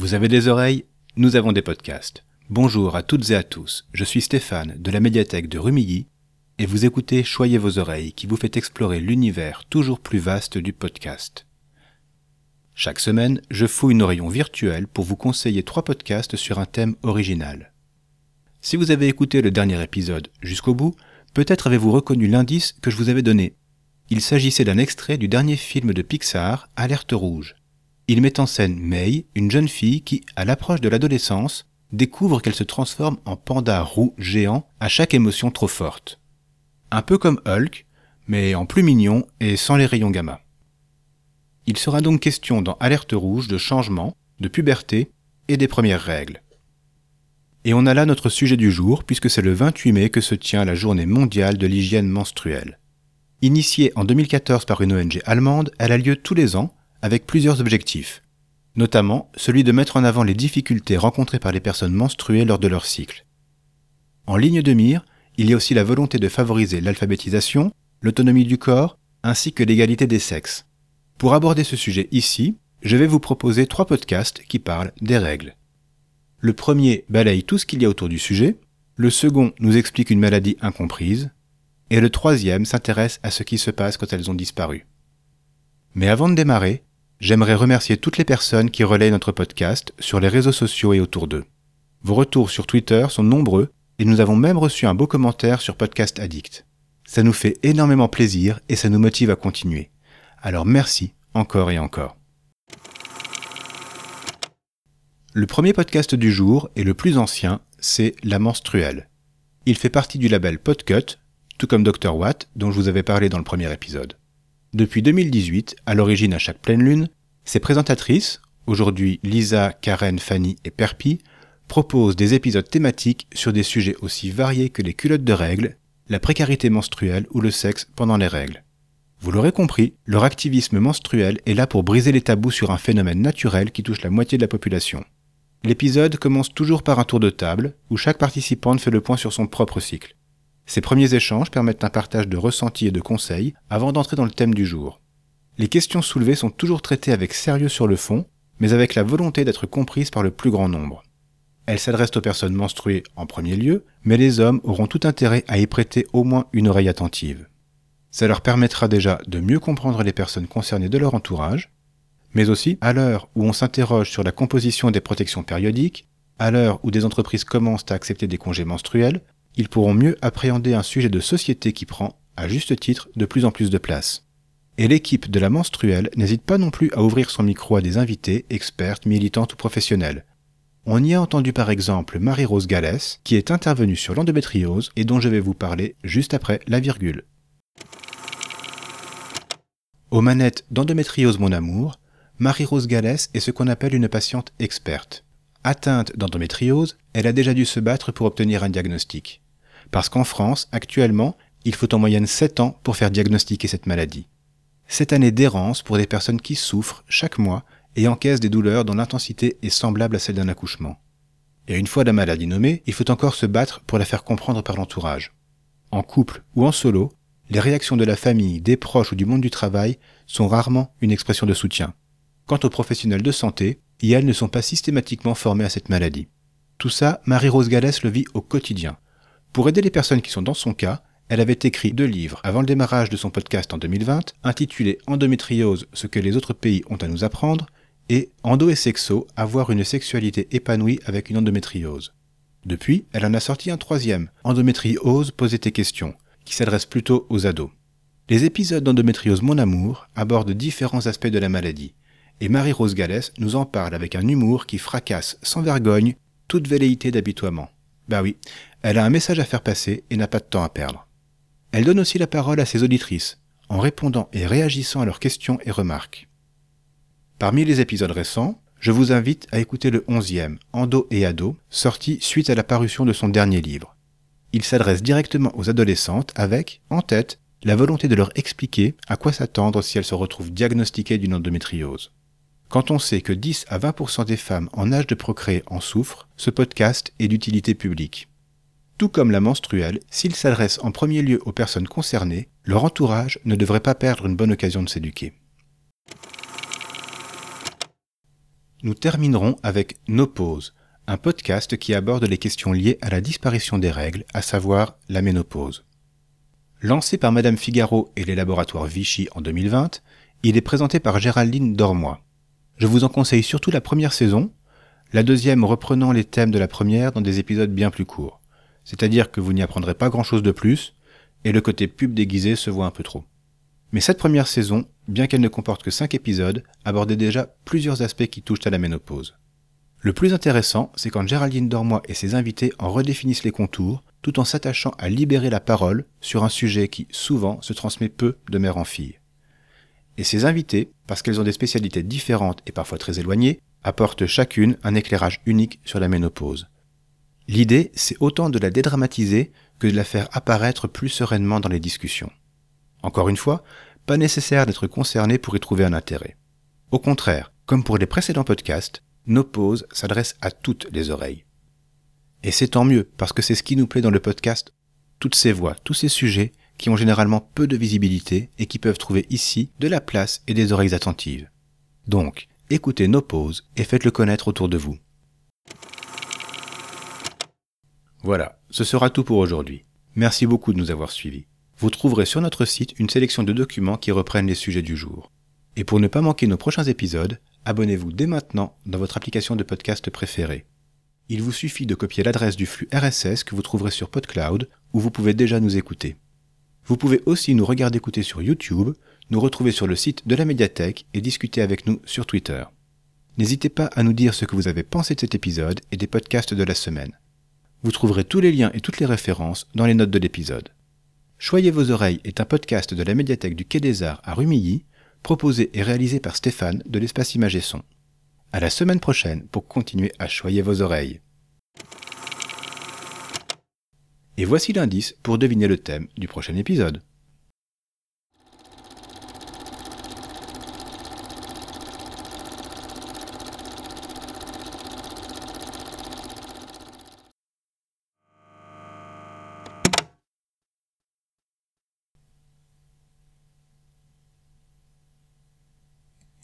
Vous avez des oreilles Nous avons des podcasts. Bonjour à toutes et à tous, je suis Stéphane de la médiathèque de Rumilly et vous écoutez Choyez vos oreilles qui vous fait explorer l'univers toujours plus vaste du podcast. Chaque semaine, je fouille nos rayons virtuels pour vous conseiller trois podcasts sur un thème original. Si vous avez écouté le dernier épisode jusqu'au bout, peut-être avez-vous reconnu l'indice que je vous avais donné. Il s'agissait d'un extrait du dernier film de Pixar, Alerte Rouge. Il met en scène May, une jeune fille qui, à l'approche de l'adolescence, découvre qu'elle se transforme en panda roux géant à chaque émotion trop forte. Un peu comme Hulk, mais en plus mignon et sans les rayons gamma. Il sera donc question dans Alerte Rouge de changement, de puberté et des premières règles. Et on a là notre sujet du jour, puisque c'est le 28 mai que se tient la journée mondiale de l'hygiène menstruelle. Initiée en 2014 par une ONG allemande, elle a lieu tous les ans avec plusieurs objectifs, notamment celui de mettre en avant les difficultés rencontrées par les personnes menstruées lors de leur cycle. En ligne de mire, il y a aussi la volonté de favoriser l'alphabétisation, l'autonomie du corps, ainsi que l'égalité des sexes. Pour aborder ce sujet ici, je vais vous proposer trois podcasts qui parlent des règles. Le premier balaye tout ce qu'il y a autour du sujet, le second nous explique une maladie incomprise, et le troisième s'intéresse à ce qui se passe quand elles ont disparu. Mais avant de démarrer, J'aimerais remercier toutes les personnes qui relayent notre podcast sur les réseaux sociaux et autour d'eux. Vos retours sur Twitter sont nombreux et nous avons même reçu un beau commentaire sur Podcast Addict. Ça nous fait énormément plaisir et ça nous motive à continuer. Alors merci encore et encore. Le premier podcast du jour et le plus ancien, c'est La menstruelle. Il fait partie du label Podcut, tout comme Dr. Watt, dont je vous avais parlé dans le premier épisode. Depuis 2018, à l'origine à chaque pleine lune, ces présentatrices, aujourd'hui Lisa, Karen, Fanny et Perpi, proposent des épisodes thématiques sur des sujets aussi variés que les culottes de règles, la précarité menstruelle ou le sexe pendant les règles. Vous l'aurez compris, leur activisme menstruel est là pour briser les tabous sur un phénomène naturel qui touche la moitié de la population. L'épisode commence toujours par un tour de table, où chaque participante fait le point sur son propre cycle. Ces premiers échanges permettent un partage de ressentis et de conseils avant d'entrer dans le thème du jour. Les questions soulevées sont toujours traitées avec sérieux sur le fond, mais avec la volonté d'être comprises par le plus grand nombre. Elles s'adressent aux personnes menstruées en premier lieu, mais les hommes auront tout intérêt à y prêter au moins une oreille attentive. Ça leur permettra déjà de mieux comprendre les personnes concernées de leur entourage, mais aussi, à l'heure où on s'interroge sur la composition des protections périodiques, à l'heure où des entreprises commencent à accepter des congés menstruels, ils pourront mieux appréhender un sujet de société qui prend, à juste titre, de plus en plus de place. Et l'équipe de la menstruelle n'hésite pas non plus à ouvrir son micro à des invités, expertes, militantes ou professionnelles. On y a entendu par exemple Marie-Rose Gallès, qui est intervenue sur l'endométriose et dont je vais vous parler juste après la virgule. Aux manettes d'endométriose mon amour, Marie-Rose Gallès est ce qu'on appelle une patiente experte. Atteinte d'endométriose, elle a déjà dû se battre pour obtenir un diagnostic. Parce qu'en France, actuellement, il faut en moyenne 7 ans pour faire diagnostiquer cette maladie. Cette année d'errance pour des personnes qui souffrent chaque mois et encaissent des douleurs dont l'intensité est semblable à celle d'un accouchement. Et une fois la maladie nommée, il faut encore se battre pour la faire comprendre par l'entourage. En couple ou en solo, les réactions de la famille, des proches ou du monde du travail sont rarement une expression de soutien. Quant aux professionnels de santé, elles ne sont pas systématiquement formées à cette maladie. Tout ça, Marie-Rose Gallès le vit au quotidien. Pour aider les personnes qui sont dans son cas, elle avait écrit deux livres avant le démarrage de son podcast en 2020, intitulés Endométriose, ce que les autres pays ont à nous apprendre, et Endo et Sexo, avoir une sexualité épanouie avec une endométriose. Depuis, elle en a sorti un troisième, Endométriose, poser tes questions, qui s'adresse plutôt aux ados. Les épisodes d'Endométriose Mon Amour abordent différents aspects de la maladie, et Marie-Rose Gallès nous en parle avec un humour qui fracasse sans vergogne toute velléité d'habitoiement. Bah oui, elle a un message à faire passer et n'a pas de temps à perdre. Elle donne aussi la parole à ses auditrices, en répondant et réagissant à leurs questions et remarques. Parmi les épisodes récents, je vous invite à écouter le onzième, Endo et Ado, sorti suite à la parution de son dernier livre. Il s'adresse directement aux adolescentes avec, en tête, la volonté de leur expliquer à quoi s'attendre si elles se retrouvent diagnostiquées d'une endométriose. Quand on sait que 10 à 20% des femmes en âge de procréer en souffrent, ce podcast est d'utilité publique. Tout comme la menstruelle, s'il s'adresse en premier lieu aux personnes concernées, leur entourage ne devrait pas perdre une bonne occasion de s'éduquer. nous terminerons avec Nos pauses, un podcast qui aborde les questions liées à la disparition des règles, à savoir la ménopause. Lancé par Madame Figaro et les laboratoires Vichy en 2020, il est présenté par Géraldine Dormois. Je vous en conseille surtout la première saison, la deuxième reprenant les thèmes de la première dans des épisodes bien plus courts. C'est-à-dire que vous n'y apprendrez pas grand-chose de plus, et le côté pub déguisé se voit un peu trop. Mais cette première saison, bien qu'elle ne comporte que 5 épisodes, abordait déjà plusieurs aspects qui touchent à la ménopause. Le plus intéressant, c'est quand Géraldine Dormois et ses invités en redéfinissent les contours, tout en s'attachant à libérer la parole sur un sujet qui, souvent, se transmet peu de mère en fille. Et ces invités, parce qu'elles ont des spécialités différentes et parfois très éloignées, apportent chacune un éclairage unique sur la ménopause. L'idée, c'est autant de la dédramatiser que de la faire apparaître plus sereinement dans les discussions. Encore une fois, pas nécessaire d'être concerné pour y trouver un intérêt. Au contraire, comme pour les précédents podcasts, nos pauses s'adressent à toutes les oreilles. Et c'est tant mieux, parce que c'est ce qui nous plaît dans le podcast, toutes ces voix, tous ces sujets qui ont généralement peu de visibilité et qui peuvent trouver ici de la place et des oreilles attentives. Donc, écoutez nos pauses et faites-le connaître autour de vous. Voilà, ce sera tout pour aujourd'hui. Merci beaucoup de nous avoir suivis vous trouverez sur notre site une sélection de documents qui reprennent les sujets du jour. Et pour ne pas manquer nos prochains épisodes, abonnez-vous dès maintenant dans votre application de podcast préférée. Il vous suffit de copier l'adresse du flux RSS que vous trouverez sur PodCloud, où vous pouvez déjà nous écouter. Vous pouvez aussi nous regarder écouter sur YouTube, nous retrouver sur le site de la médiathèque et discuter avec nous sur Twitter. N'hésitez pas à nous dire ce que vous avez pensé de cet épisode et des podcasts de la semaine. Vous trouverez tous les liens et toutes les références dans les notes de l'épisode. Choyez vos oreilles est un podcast de la médiathèque du Quai des Arts à Rumilly, proposé et réalisé par Stéphane de l'espace Image et Son. À la semaine prochaine pour continuer à choyer vos oreilles. Et voici l'indice pour deviner le thème du prochain épisode.